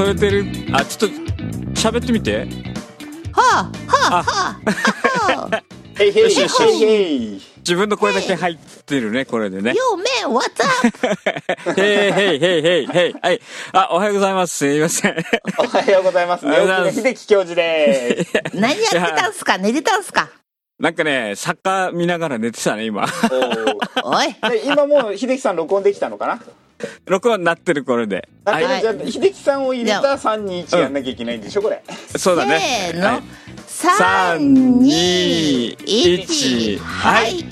これてる。あちょっと喋ってみて。はあはあは あはあ。へいへ。いよしよし。へいへい自分の声だけ入ってるねこれでね。Yo man what's up へいへいへいへいへい。はいあおはようございます。すいません。おはようございます。寝起きの秀樹教授です。何やってたんすか？寝てたんすか？なんかねサッカー見ながら寝てたね今。おい。で今もう秀樹さん録音できたのかな？録音なってるこれではい。だけど、じゃあ秀樹さんを入れじゃた321やんなきゃいけないんでしょこれ。そうだね。せーの、はい。三二一ははいい。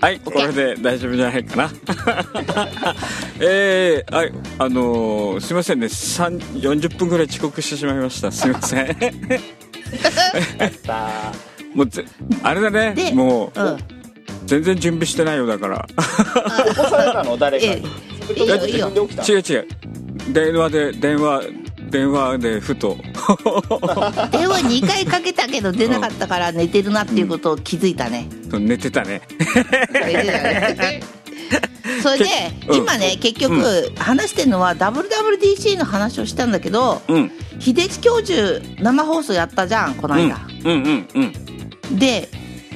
はい、これで大丈夫じゃないかな。えー、はい、あのーすいませんね、三40分ぐらい遅刻してしまいました。すいません。もうぜ、あれだね。で、もう、うん。全然準備してないよ、だから。起こされたの？誰かに。いいよ自分で起きた？違う違う。電話で、電話、電話でふと。電話2回かけたけど出なかったから寝てるなっていうことを気づいたね、寝てたね。それで、うん今ね結局話してるのは WWDC の話をしたんだけど、うん。秀樹教授生放送やったじゃんこのうん。間、うんうんうん。で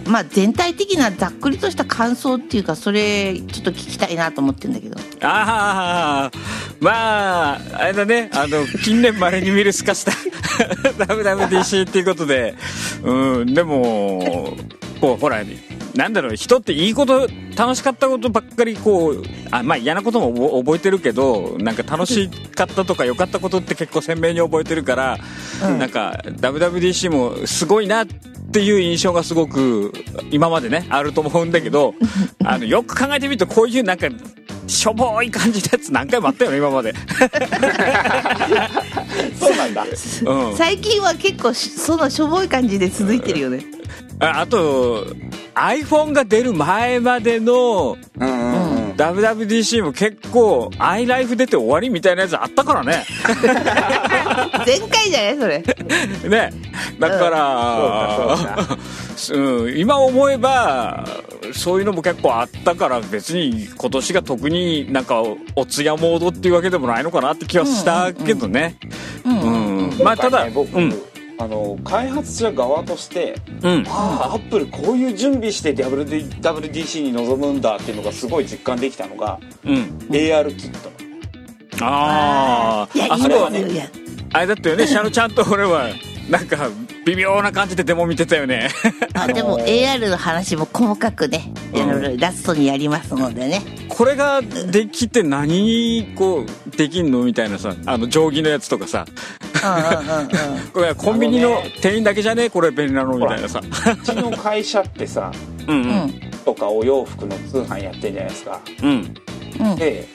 まあ全体的なざっくりとした感想っていうかそれちょっと聞きたいなと思ってんだけど。ああ、まあ、あれだね、あの、近年まれに見るすかした WWDC っていうことで、うん、でも、こう、ほら、なんだろう、人っていいこと、楽しかったことばっかり、こう、あまあ嫌なことも覚覚えてるけど、なんか楽しかったとか良かったことって結構鮮明に覚えてるから、うん。なんか WWDC もすごいなっていう印象がすごく今までねあると思うんだけど あのよく考えてみるとこういうなんかしょぼい感じのやつ何回もあったよね今まで、そうなんだ。う。ん、最近は結構しそのしょぼい感じで続いてるよね。ああと iPhone が出る前までのうんうんうん。WWDC も結構 iLife 出て終わりみたいなやつあったからね。前回じゃないそれ。ね。だから、うん、今思えばそういうのも結構あったから別に今年が特になんかおつやモードっていうわけでもないのかなって気はしたけどね。うん。うん、まあただね僕、うんあの開発者側として、うん。ああアップルこういう準備して WD WDC に臨むんだっていうのがすごい実感できたのが、うん。AR キット。あいやいいああそこですよいやあれだったよね。シャロちゃんと俺はなんか微妙な感じでデモ見てたよね。あでも AR の話も細かくね、いろいろラストにやりますのでね。これができて何にこうできんのみたいなさあの定規のやつとかさ。うんうんうんうんこれコンビニの店員だけじゃねえこれ便利なのみたいなさ。うちの会社ってさうんううん。んとかお洋服の通販やってんじゃないですか。うんうん。で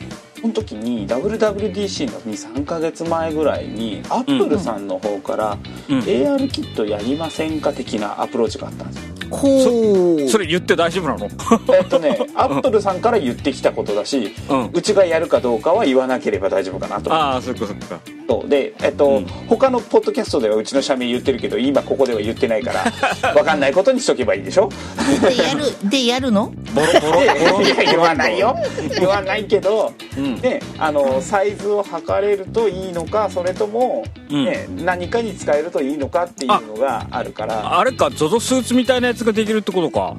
その時に WWDC の23ヶ月前ぐらいにアップルさんの方からうん AR キットやりませんか的なアプローチがあったんですよ。ほう。それ言って大丈夫なの？えっとね アップルさんから言ってきたことだしうん。うちがやるかどうかは言わなければ大丈夫かなと。ああそっかそっか。そう。でえっと、うん。他のポッドキャストではうちの社名言ってるけど今ここでは言ってないから 分かんないことにしとけばいいでしょ？でやるでやるの？ボロボロボロ。いや言わないよ。言わないけど、うんねあのサイズを測れるといいのかそれとも、うん。ね何かに使えるといいのかっていうのがあるから。あれか ZOZO スーツみたいなやつができるってことか。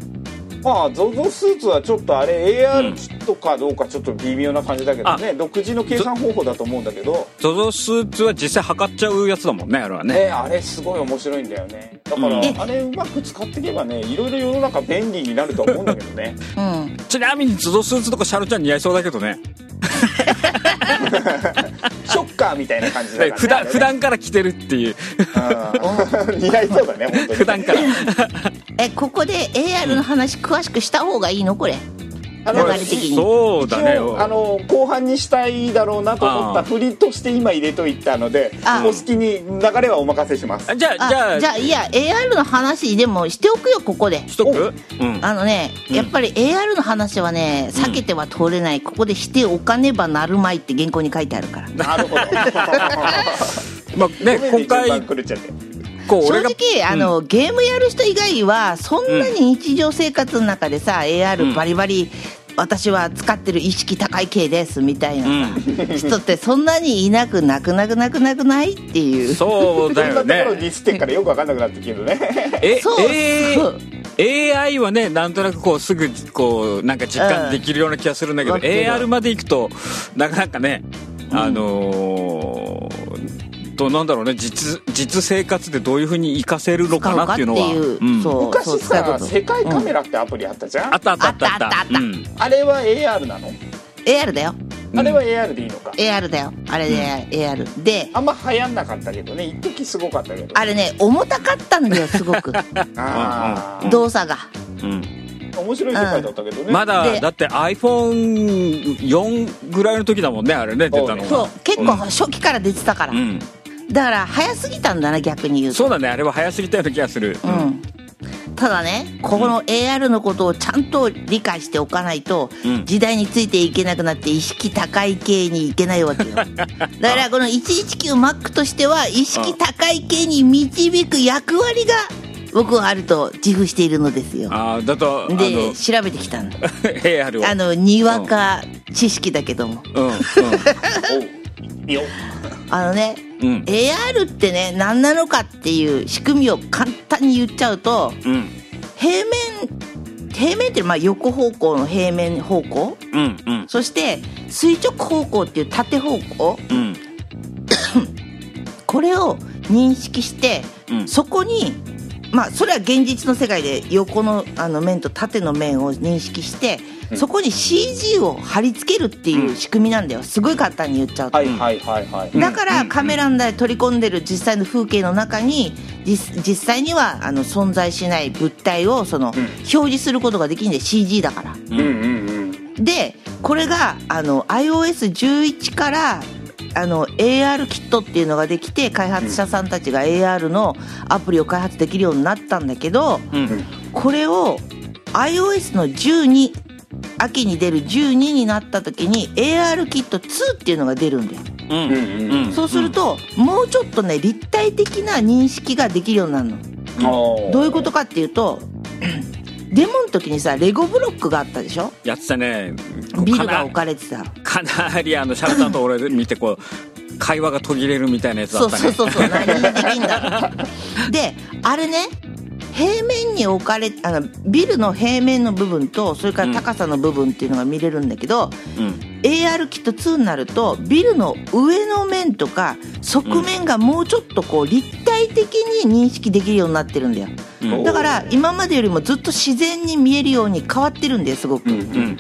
まあ ZOZO スーツはちょっとあれうん。AR キットかどうかちょっと微妙な感じだけどね、独自の計算方法だと思うんだけど。ZOZO スーツは実際測っちゃうやつだもんねあれはね。ね、あれすごい面白いんだよね。だから、うん。あれうまく使っていけばねいろいろ世の中便利になると思うんだけどね。うん。ちなみに ZOZO スーツとかシャロちゃん似合いそうだけどねショッカーみたいな感じだから、ね、普段普段から着てるっていう。うん。似合いそうだね本当に。普段から。えここで AR の話詳しくした方がいいの？これあの流れ的にそうだね。一応あの後半にしたいだろうなと思った振りとして今入れといたのであお好きに流れはお任せします。あじゃあじゃああじゃあいや AR の話でもしておくよここで。しとく？うん。あのね、うん。やっぱり AR の話はね避けては通れない、ここでしておかねばなるまいって原稿に書いてあるから。なるほど。まあね今回順番狂っちゃって正直あの、ゲームやる人以外はそんなに日常生活の中でさ、AR バリバリ私は使ってる意識高い系ですみたいなさ、人ってそんなにいなくなくなくなくなくないっていう。そうだよそんなところねディスってっからよく分かんなくなってきてるね。えそうえそう。AI はねなんとなくこうすぐこうなんか実感できるような気がするんだけど、わかる。AR まで行くとなかなかねあのーとなんだろうね実実生活でどういうふうに活かせるのかなっていうのは。使うかっていううん。そう昔さ世界カメラってアプリあったじゃん、あったあったあった。あったあったあった。うんあれは AR なの？AR だよ。あれは AR でいいのか、AR だよ。あれで AR であんま流行んなかったけどね。一時すごかったけどあれね重たかったんだよすごく。動作が。うん。面白い世界だったけどね、まだでだって iPhone4 ぐらいの時だもんねあれね出たのそうが結構初期から出てたから、うんだから早すぎたんだな逆に言うと。そうだね。あれは早すぎたような気がする。うん。ただねここの AR のことをちゃんと理解しておかないと、うん。時代についていけなくなって意識高い系にいけないわけよ。だからこの 119Mac としては意識高い系に導く役割が僕はあると自負しているのですよ。ああだとで調べてきたの。AR を。あのにわか知識だけども。うん おういいよあのねうん。うん AR ってね何なのかっていう仕組みを簡単に言っちゃうとうん。平面平面ってまあ横方向の平面方向うんうん。そして垂直方向っていう縦方向うん。これを認識して、うん。そこにまあそれは現実の世界で横のあの面と縦の面を認識して、そこに CG を貼り付けるっていう仕組みなんだよ。すごい簡単に言っちゃうと。はいはいはいはい、だからカメラで取り込んでる実際の風景の中に実実際にはあの存在しない物体をその、表示することができるんで CG だから。うんうんうん。でこれがあの iOS11 からあの AR キットっていうのができて開発者さんたちが AR のアプリを開発できるようになったんだけどうん。これを iOS の12秋に出る12になった時に AR キット2っていうのが出るんだようんうん。うんうんそうするともうちょっとね立体的な認識ができるようになるの。どういうことかっていうと デモの時にさレゴブロックがあったでしょ？やってたね。ビルが置かれてた。かなりあのシャルターと俺見てこう会話が途切れるみたいなやつだそうったね。そうそうそう何にできんだ。であれね平面に置かれあのビルの平面の部分とそれから高さの部分っていうのが見れるんだけど、うん。AR キット2になるとビルの上の面とか側面がもうちょっとこう立体的に認識できるようになってるんだよ。うん。だから今までよりもずっと自然に見えるように変わってるんだよすごく、うん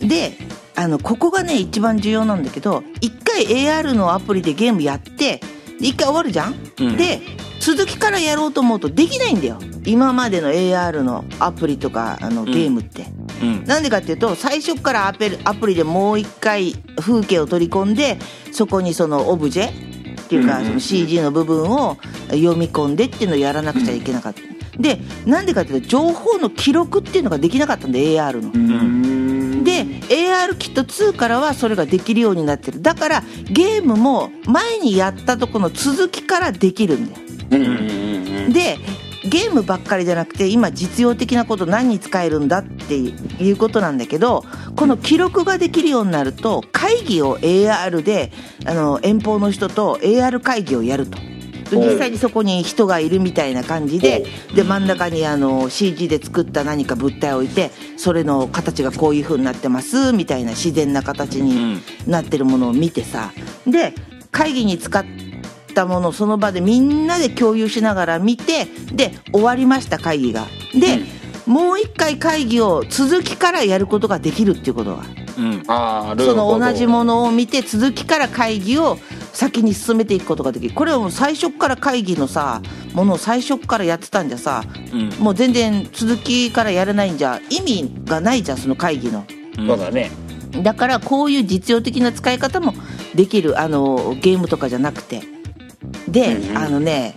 であのここがね一番重要なんだけど一回 AR のアプリでゲームやってで一回終わるじゃん、うん。で続きからやろうと思うとできないんだよ。今までの AR のアプリとかあのゲームって、うん。なんでかっていうと最初からアペルアプリでもう一回風景を取り込んでそこにそのオブジェっていうかその CG の部分を読み込んでっていうのをやらなくちゃいけなかった。でなんでかっていうと情報の記録っていうのができなかったんで AR の。うん。で AR キット2からはそれができるようになってる。だからゲームも前にやったとこの続きからできるんだよ。うんうんうんでゲームばっかりじゃなくて今実用的なこと何に使えるんだっていうことなんだけどこの記録ができるようになると会議を AR であの遠方の人と AR 会議をやると。で実際にそこに人がいるみたいな感じでで真ん中にあの CG で作った何か物体を置いてそれの形がこういう風になってますみたいな自然な形になってるものを見てさ。で会議に使ったものをその場でみんなで共有しながら見てで終わりました会議が。で、もう一回会議を続きからやることができるっていうことがうん。あその同じものを見て続きから会議を先に進めていくことができる。これはもう最初から会議のさものを最初からやってたんじゃさうん。もう全然続きからやれないんじゃ意味がないじゃんその会議の。そうだね。だからこういう実用的な使い方もできるあのゲームとかじゃなくてで、うんうん。あのね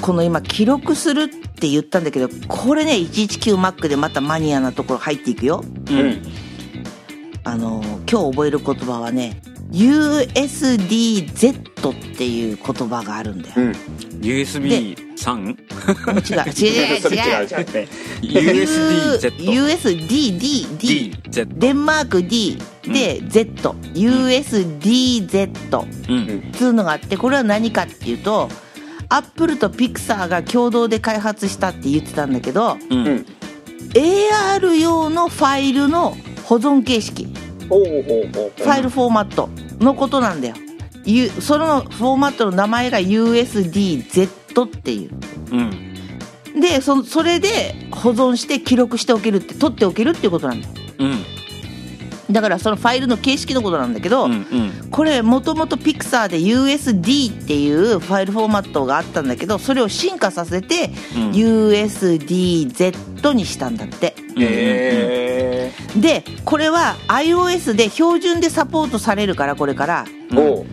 この今記録するって言ったんだけどこれね 119Mac でまたマニアなところ入っていくよ。うん。あの今日覚える言葉はね USDZ っていう言葉があるんだよ、うん。USB3? 違う違う違う違う違う。違う。USDZ USDDD DZ デンマーク D で Z、USDZ うん。っつうのがあってこれは何かっていうとアップルとピクサーが共同で開発したって言ってたんだけどうんうん AR 用のファイルの保存形式ファイルフォーマットのことなんだよ。ゆそのフォーマットの名前が USDZ っていう。うんでそそれで保存して記録しておけるって取っておけるっていうことなんだようんだからそのファイルの形式のことなんだけど、うんうん。これもともとピクサーで USD っていうファイルフォーマットがあったんだけどそれを進化させてうん。USDZ にしたんだって。へでこれは iOS で標準でサポートされるからこれから。う。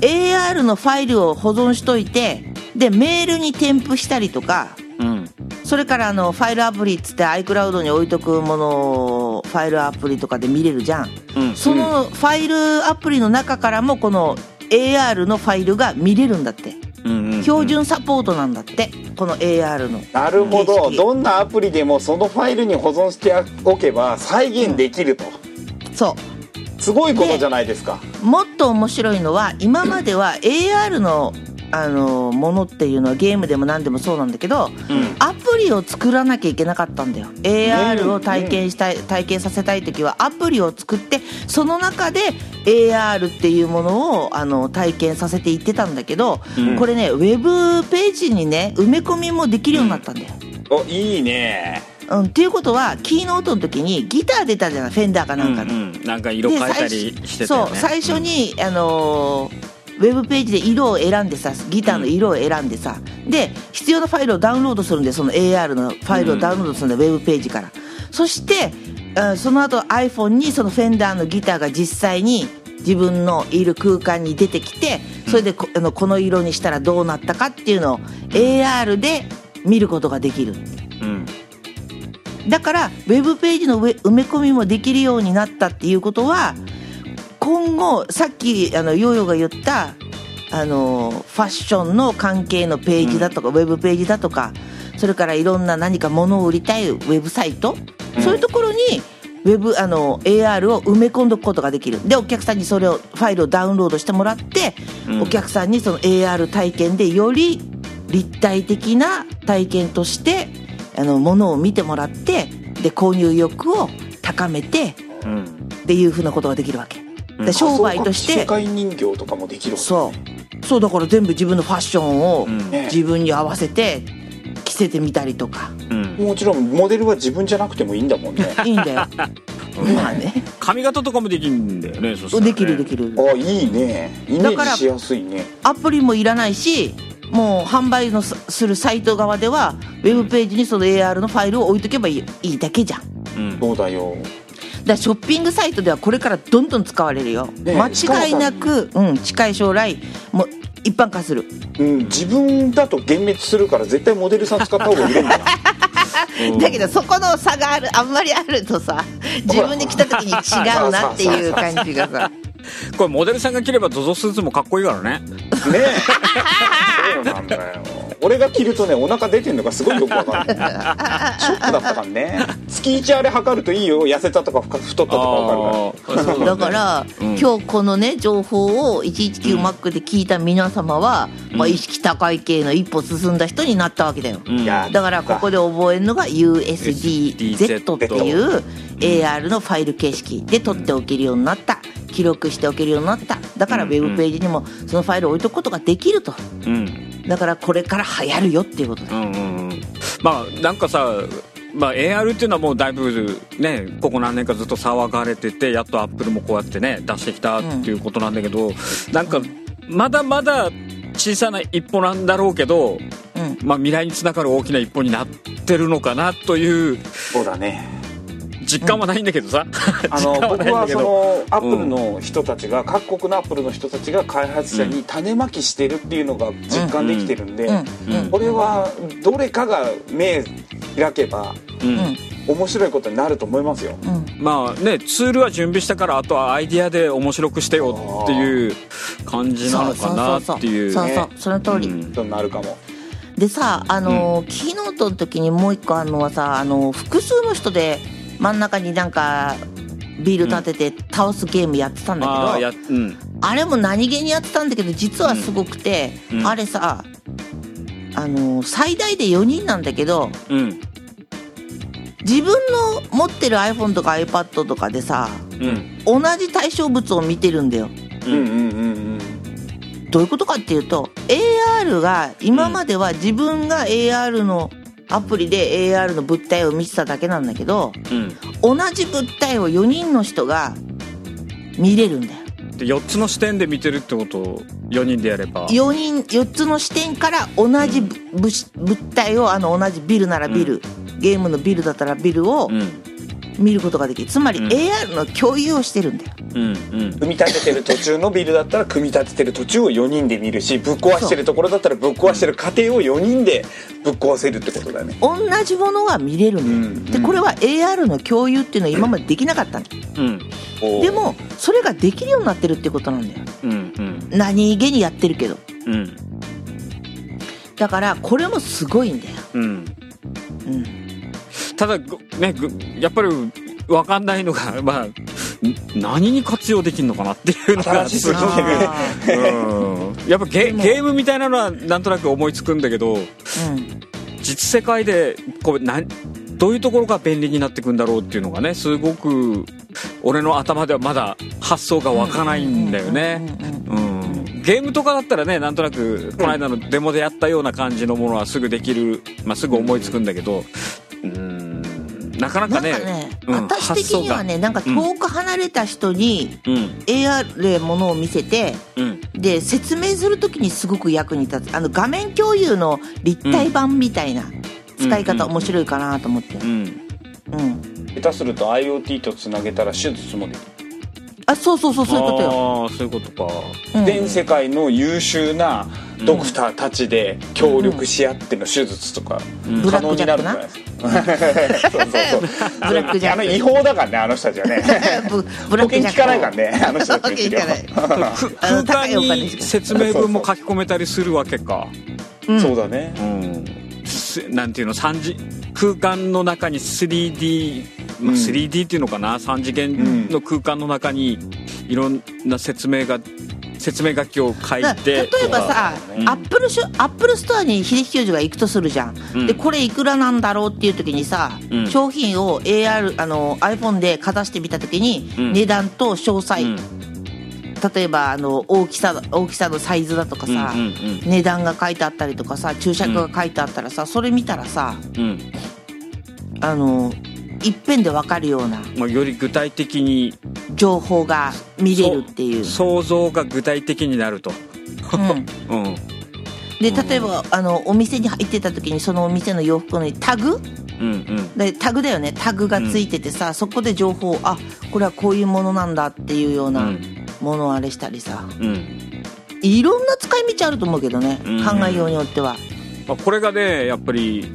AR のファイルを保存しといてでメールに添付したりとかうん。それからあのファイルアプリっつって iCloud に置いとくものをファイルアプリとかで見れるじゃん。うん。そのファイルアプリの中からもこの AR のファイルが見れるんだって。うんうん標準サポートなんだって。この AR の。なるほど。どんなアプリでもそのファイルに保存しておけば再現できると、そう。すごいことじゃないですか。もっと面白いのは今までは AR のあのものっていうのはゲームでも何でもそうなんだけど、うん。アプリを作らなきゃいけなかったんだよ。AR を体験したい、体験させたい時はアプリを作ってその中で AR っていうものをあの体験させていってたんだけど、うん。これねウェブページにね埋め込みもできるようになったんだよ、おいいね。うん、っていうことはキーノートの時にギター出たじゃないフェンダーかなんかの、うんうん。なんか色変えたりしてたよね。そう最初に、あのーウェブページで色を選んでさギターの色を選んでさ、で必要なファイルをダウンロードするんでその AR のファイルをダウンロードするんで、ウェブページから。そしてあその後 iPhone にそのフェンダーのギターが実際に自分のいる空間に出てきてそれでこあのこの色にしたらどうなったかっていうのを AR で見ることができる。うん。だからウェブページの上埋め込みもできるようになったっていうことは今後さっきあのヨーヨーが言ったあのファッションの関係のページだとか、ウェブページだとかそれからいろんな何か物を売りたいウェブサイト、そういうところにウェブあの AR を埋め込んでおくことができる。でお客さんにそれをファイルをダウンロードしてもらって、うん。お客さんにその AR 体験でより立体的な体験としてあの物を見てもらってで購入欲を高めてうん。っていうふうなことができるわけ。で商売として。世界人形とかもできるそう。そうだから全部自分のファッションを自分に合わせて着せてみたりとか。うん。もちろんモデルは自分じゃなくてもいいんだもんね。いいんだよ。まあね。髪型とかもできるんだよねそね。できるできる。あいいね。イメだからージしやすいね。アプリもいらないしもう販売のすするサイト側ではウェブページにその AR のファイルを置いとけばいいいいだけじゃん。うん。そうだよだショッピングサイトではこれからどんどん使われるよ、ね間違いなく、うん、近い将来もう一般化する。うん自分だと幻滅するから絶対モデルさん使った方がいいんだな だけどそこの差があるあんまりあるとさ自分で来た時に違うなっていう感じがさ これモデルさんが着れば ZOZO スーツもかっこいいからね。ねえ。そうなんだよ。俺が着るとねお腹出てんのがすごいよくわかんない。ショックだったからね。月1あれ測るといいよ。痩せたとか太ったとかわかるから。だから、うん。今日このね情報を 119Mac で聞いた皆様は、まあ、意識高い系の一歩進んだ人になったわけだよ、うん。だからここで覚えるのが USDZ っていう AR のファイル形式で取っておけるようになった。記録しておけるようになった。だからウェブページにもそのファイルを置いとくことができると。うん。だからこれから流行るよっていうことだ。ようんうんうん。まあなんかさまあ、AR っていうのはもうだいぶねここ何年かずっと騒がれててやっとアップルもこうやってね出してきたっていうことなんだけど、なんかまだまだ小さな一歩なんだろうけど、うん。まあ、未来につながる大きな一歩になってるのかなという。そうだね実感はないんだけどさ、あの 実感はないんだ僕はそのアップルの人たちが、各国のアップルの人たちが開発者に種まきしてるっていうのが実感できてるんで、うんうんこれはどれかが目開けばうん。うん面白いことになると思いますよ。うん。まあねツールは準備したからあとはアイディアで面白くしてよっていう感じなのかなっていうそうそう。そうその通り、うん。なるかも。でさあのーキーノートの時にもう一個あるのはさあのー複数の人で真ん中になんかビール立てて倒すゲームやってたんだけど、あうん。あれも何気にやってたんだけど実はすごくて、うん。あれさあのー最大で4人なんだけどうん。自分の持ってる iPhone とか iPad とかでさうん。同じ対象物を見てるんだよ。うんうんうんうん。どういうことかっていうと AR が今までは自分が AR のアプリで AR の物体を見てただけなんだけどうん。同じ物体を4人の人が見れるんだよ。で4つの視点で見てるってことを4人でやれば。4人4つの視点から同じぶ物物体をあの同じビルならビル、ゲームのビルだったらビルをうん見ることができるつまりうん。AR の共有をしてるんだよ。うんうん。組み立ててる途中のビルだったら組み立ててる途中を4人で見るしぶっ壊してるところだったらぶっ壊してる過程を4人でぶっ壊せるってことだね。同じものが見れるんだよ、うん。でこれは AR の共有っていうのは今までできなかったんだようんでもそれができるようになってるってことなんだよ。うんうん。何気にやってるけど。うん。だからこれもすごいんだよ、うん。うん、ただぐねぐやっぱり分かんないのが まあん何に活用できるのかなっていうのがすぎてあうん。やっぱゲゲームみたいなのはなんとなく思いつくんだけどーうん。実世界でこうなんどういうところが便利になってくんだろうっていうのがねすごく俺の頭ではまだ発想が湧かないんだよね。ゲームとかだったらねなんとなくこの間のデモでやったような感じのものはすぐできる、まあ、すぐ思いつくんだけどうんなかななんかかねね、うん私的にはねなんか遠く離れた人にうん。AR でものを見せてうん。で説明するときにすごく役に立つ。あの画面共有の立体版みたいな使い方うん面白いかなと思って。うん。うん。下手すると IoT とつなげたら手術もできるあそうそうそうそういうことよ、ああそういうことか。うん。全世界の優秀なドクターたちで協力し合っての手術とかうん。可能になるんじゃないですか。そうそうそう。ブラックジャック。あの違法だからねあの人たちはね。ブブラ保険ックジャック効かないからねあの人たち保険効かない。くあの空間高いお金に説明文も書き込めたりするわけか。うん。そうだねうん。すなんていうの？三次空間の中に 3D、まあ、うん 3D っていうのかな、三次元の空間の中にいろんな説明が説明書きを書いだて例えばさ、うん。アップルシュ Apple Store に秀樹教授が行くとするじゃん、うん。でこれいくらなんだろうっていう時にさ、うん。商品を AR あの iPhone でかざしてみた時に、うん。値段と詳細、うん。例えばあの大きさ大きさのサイズだとかさ、うんうん値段が書いてあったりとかさ注釈が書いてあったらさそれ見たらさうん。うんあのいっぺんで分かるような。まあ、より具体的に情報が見れるっていう。想像が具体的になると、うん。うん。で例えばあのお店に入ってた時にそのお店の洋服のタグ？うんうん。でタグだよね。タグがついててさ、そこで情報あこれはこういうものなんだっていうよううなん。ものをあれしたりさ。うん。いろんな使い道あると思うけどね、うん。考えようによっては。まあ、これがねやっぱり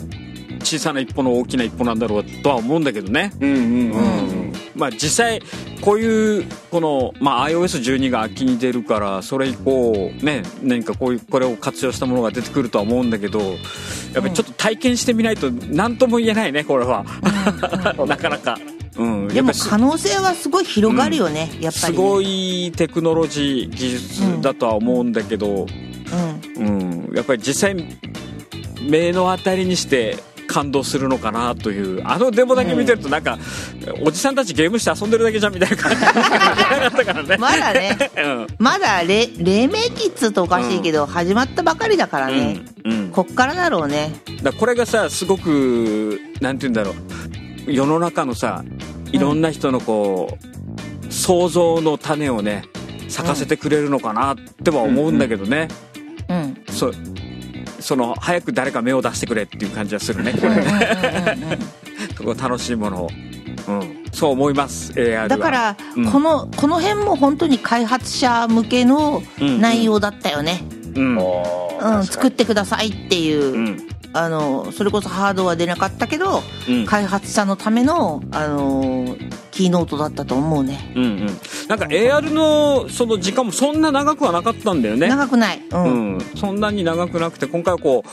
小さな一歩の大きな一歩なんだろうとは思うんだけどね。うんうんうん。うんまあ実際こういうこの、まあ、iOS12 が秋に出るからそれ以降ね何かこういうこれを活用したものが出てくるとは思うんだけどやっぱりちょっと体験してみないと何とも言えないねこれは。なかなか、うん、でも可能性はすごい広がるよね、やっぱり、ね、すごいテクノロジー技術だとは思うんだけど、うん。うん、やっぱり実際目の当たりにして感動するのかなというあのデモだけ見てるとなんか、おじさんたちゲームして遊んでるだけじゃんみたいな感じ。しかなかったからね。まだね。うん。まだれ黎明期っつうとおかしいけど、始まったばかりだからね、うんうん、こっからだろうね。だこれがさすごくなんて言うんだろう。世の中のさいろんな人のこう、想像の種をね咲かせてくれるのかなっては思うんだけどね、うん。そその早く誰か目を出してくれっていう感じはするね。これね楽しいものを、うん、そう思います。AR は。だから、うん。このこの辺も本当に開発者向けのうん内容だったよね、うん。作ってくださいっていう、うんあのそれこそハードは出なかったけど、うん。開発者のためのあのキーノートだったと思うね。うんうん。なんか AR のその時間もそんな長くはなかったんだよね。長くない。うん、うん、そんなに長くなくて今回はこ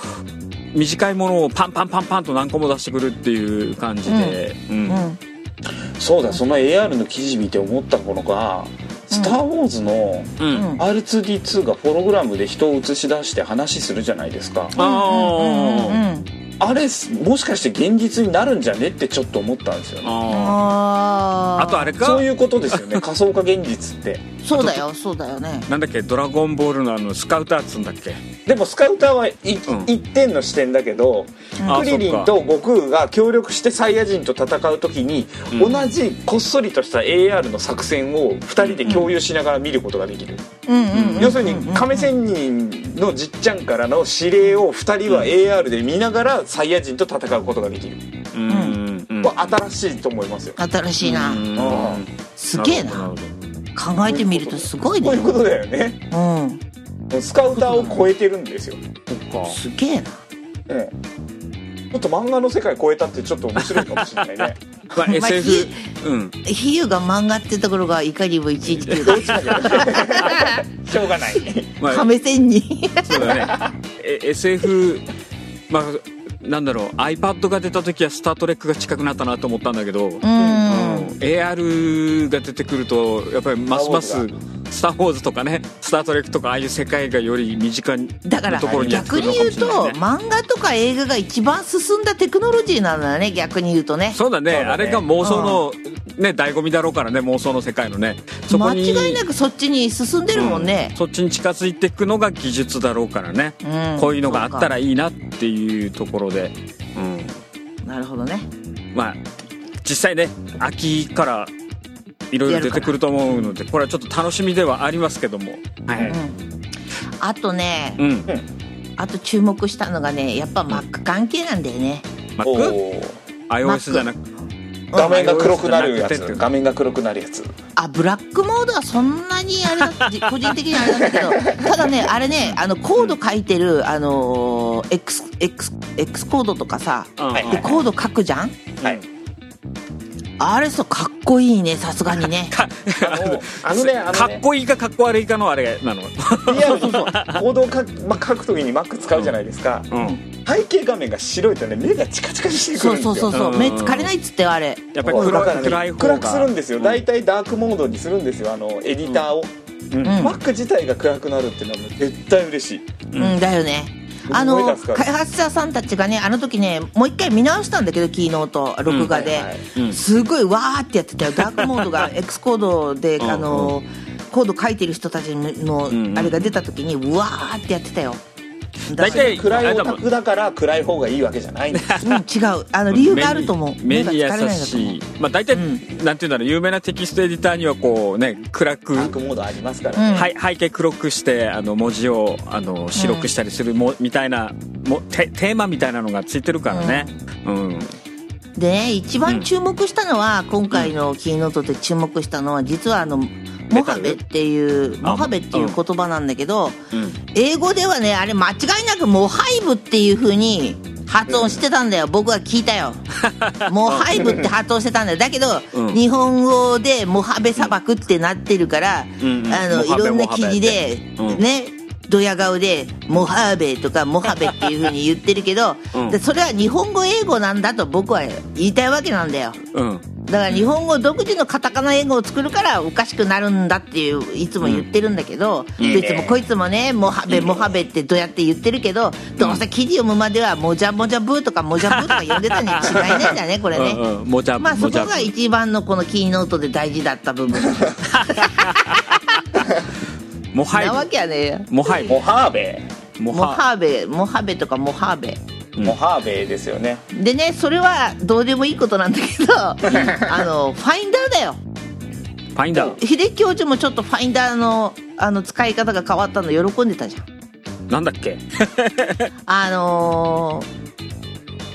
う短いものをパンパンパンパンと何個も出してくるっていう感じで、うん。うん。そうだその AR の記事見て思ったのが「スター・ウォーズ」のうん。うん R2D2 がホログラムで人を映し出して話するじゃないですか。あうんーうんあれもしかして現実になるんじゃねってちょっと思ったんですよね。ああとあれか？そういうことですよね。仮想化現実ってそうだよそうだよね。なんだっけドラゴンボールのあのスカウターっつうんだっけ？でもスカウターはい、ん。一点の視点だけど、あクリリンと悟空が協力してサイヤ人と戦う時に、うん。同じこっそりとした AR の作戦を2人で共有しながら見ることができる、うんうんうん要するに亀仙人のじっちゃんからの指令を2人は AR で見ながらサイヤ人と戦うことができる、うんうんうんこれ新しいと思いますよ、新しいな。うん。あすげえな。るほどる考えてみるとすごいね。こういうことだよね。うん。スカウターを超えてるんですよ、ほどそっか。すげえな。ええ。ちょっと漫画の世界超えたってちょっと面白いかもしれないね。まあ、まあ SF ひうん。比喩が漫画ってところがいかにも119だしょうがない。まあ亀仙人。そうだね。え SF まあなんだろう。iPad が出た時は「スター・トレック」が近くなったなと思ったんだけど、うんうん AR が出てくるとやっぱりますます「スター・ウォーズ」とかね「スター・トレック」とかああいう世界がより身近なだからところにやってく逆に言うと漫画とか映画が一番進んだテクノロジーなんだね逆に言うとね。そうだね。ね。あれが妄想の、ね醍醐味だろうからね妄想の世界のね。そこ間に違いなくそっちに進んでるもんね。うん、そっちに近づいていくのが技術だろうからね、うん。こういうのがあったらいいなっていうところで、うん、なるほどね。まあ実際ね秋からいろいろ出てくると思うのでこれはちょっと楽しみではありますけども。はい、うんあとねうん。あと注目したのがねやっぱ Mac 関係なんだよね。お Mac? ー。iOS じゃなく画面が黒くなるやつ。画面が黒くなるやつ。あブラックモードはそんなにあれだじ 個人的にはあれなんだけど。ただねあれねあのコード書いてるあのー X, X, X コードとかさうん。はい。でコード書くじゃん？はいあれさかっこいいねさすがにね。かあのねあのね。かっこいいかかっこ悪いかのあれなの。いやそうそうコードを書く,、まあ、書く時に Mac 使うじゃないですか、うん。背景画面が白いとね目がチカチカにしてくそるんですよ。うそうそうそう。うん。目疲れないっつってよあれ。やっぱり暗ね暗い方が。暗くするんですよ。うん。大体ダークモードにするんですよ。あのエディターを、うん。うん。Mac 自体が暗くなるっていうのはもう絶対嬉しい。うんだよねあすの開発者さんたちがねあの時ねもう一回見直したんだけどキーノート録画で、すごいわーってやってたよ。ダークモードが X コードでうんあのコード書いてる人たちのんあれが出た時にうわーってやってたよ。だ大体暗いオタクだから暗い方がいいわけじゃないんです。うん、違う。あの理由があると思う。目に目に優しい。まあ大体、うん。なんていうんだろう。有名なテキストエディターにはこうね暗くダークモードありますから、うん。はい、背景黒くしてあの文字をあの白くしたりするも、みたいなもテテーマみたいなのがついてるからね。うん、でね一番注目したのは、今回の keynote で注目したのは実はあのモハベっていうあモハベっていう言葉なんだけど、うん。英語ではねあれ間違いなくモハイブっていう風に発音してたんだよ。僕は聞いたよ。モハイブって発音してたんだよ。だけど、うん。日本語でモハベ砂漠ってなってるから、うんうん。あのいろんな記事で、ねドヤ顔で「モハベ」とか「モハベ」っていう風に言ってるけど、それは日本語英語なんだと僕は言いたいわけなんだよ。うんだから日本語独自のカタカナ英語を作るからおかしくなるんだっていういつも言ってるんだけど、うん。どいつもこいつもね「モハベモハベ」ってどうやって言ってるけどどうせ記事読むまでは「もじゃもじゃブー」とか「もじゃブー」とか呼んでたに違いないんだねこれね。うんうんもじゃまあそもじゃこが一番のこの keynote で大事だった部分。モハイなわけやねえよ。モハイモハーベ。モモハーベ。モハベとかモハーベうハーベですよね。でねそれはどうでもいいことなんだけど あのファインダーだよ。ファインダー？秀教授もちょっとファインダーのあの使い方が変わったの喜んでたじゃん。なんだっけ？あのー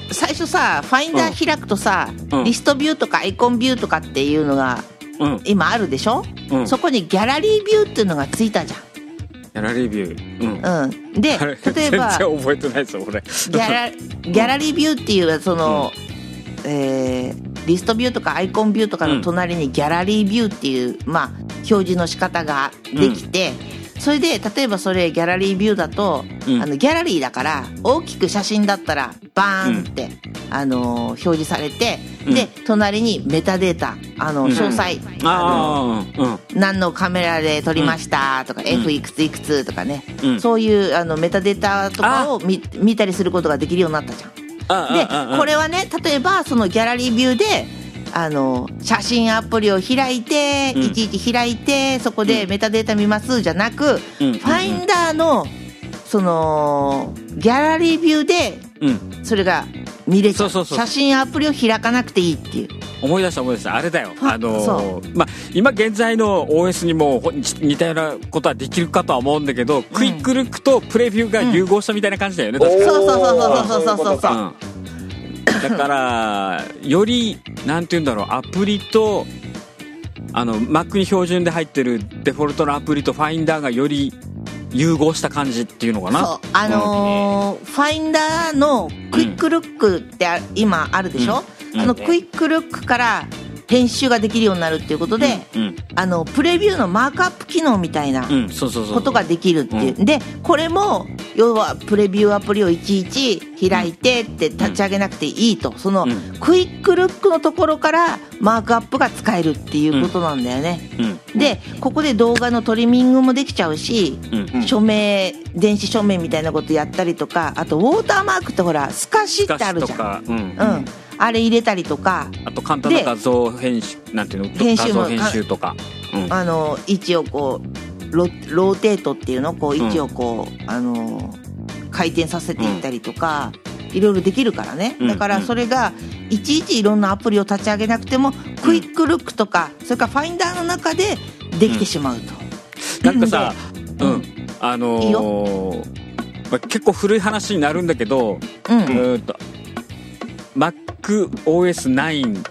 最初さファインダー開くとさ、うん。リストビューとかアイコンビューとかっていうのがうん。今あるでしょ、うん。そこにギャラリービューっていうのがついたじゃんャラリービュー。うん。うん、で例えば全然覚えてないですよ俺。ギャラ ギャラリービューっていうその、えーリストビューとかアイコンビューとかの隣にギャラリービューっていう、まあ、表示の仕方ができて、それで例えばそれギャラリービューだと、うん。あのギャラリーだから大きく写真だったらバーンって、あの表示されて、うん。で隣にメタデータあのうん。詳細、あのああうん。何のカメラで撮りましたとか、ん。F いくついくつとかね、うん。そういうあのメタデータとかを見見たりすることができるようになったじゃん。あでこれはね例えばそのギャラリービューであの写真アプリを開いて、うん。いちいち開いてそこでメタデータ見ますじゃなく、うん。ファインダーのそのギャラリービューでうん。それが見れちゃう。そうそうそう。写真アプリを開かなくていいっていう。思い出した思い出した。あれだよ。ああのそーまあ今現在の OS にもほ似たようなことはできるかとは思うんだけど、クイックルックとプレビューが融合したみたいな感じだよね、確かそうそうそうそうそうそうそう。おーいことかうん、だからよりなんて言うんだろうアプリとあの Mac に標準で入ってるデフォルトのアプリとファインダーがより融合した感じっていうのかな。そうあのーファインダーのクイックルックってあ今あるでしょ、うん。あのクイックルックから編集ができるようになるっていうことで、うんあのプレビューのマークアップ機能みたいなことができるっていう、うでこれも要はプレビューアプリをいちいち開いてって立ち上げなくていいと。そのうんクイックルックのところからマークアップが使えるっていうことなんだよね、うんでここで動画のトリミングもできちゃうし、うん署名電子署名みたいなことやったりとかあとウォーターマークってほらスカシってあるじゃん。うん、あれ入れたりとか。あと簡単な画像編集なんていうの？編集も画像編集とか、うん。あの位置をこうロ rotate っていうの？こう位置をこう、あの回転させていったりとか、いろいろできるからね。うんだからそれがいちいちいろんなアプリを立ち上げなくても Quick Look とかそれからファインダーの中でできてしまうと。なんかさ、でうん、あのーまあ、結構古い話になるんだけど、うん。うーんと MacOS9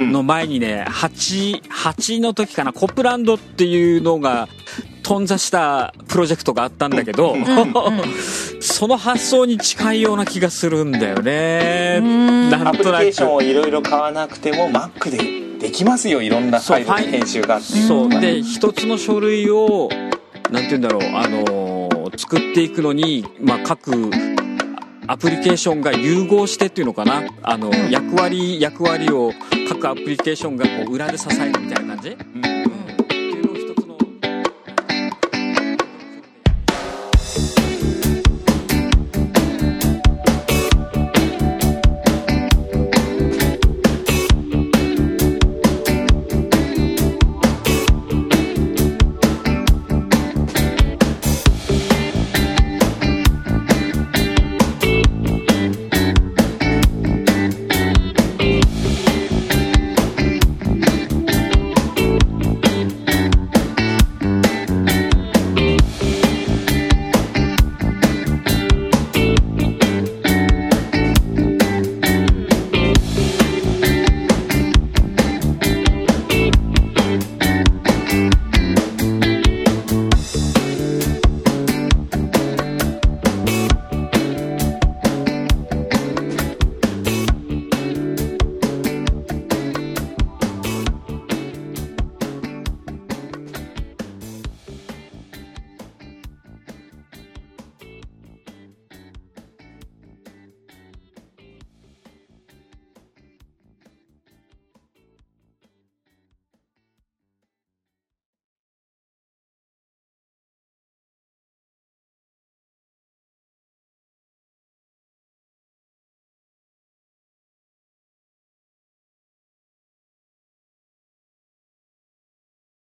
の前にね、8、8の時かな、コップランドっていうのが、頓挫したプロジェクトがあったんだけど、その発想に近いような気がするんだよね。んなん。アプリとなく。ケーションをいろいろ買わなくても Mac でできますよいろんなファイルの編集が。そう。で一つの書類をなんて言うんだろうあのー作っていくのに、まあ、各アプリケーションが融合してっていうのかな？あの役割役割を各アプリケーションがこう裏で支えるみたいな感じ？うん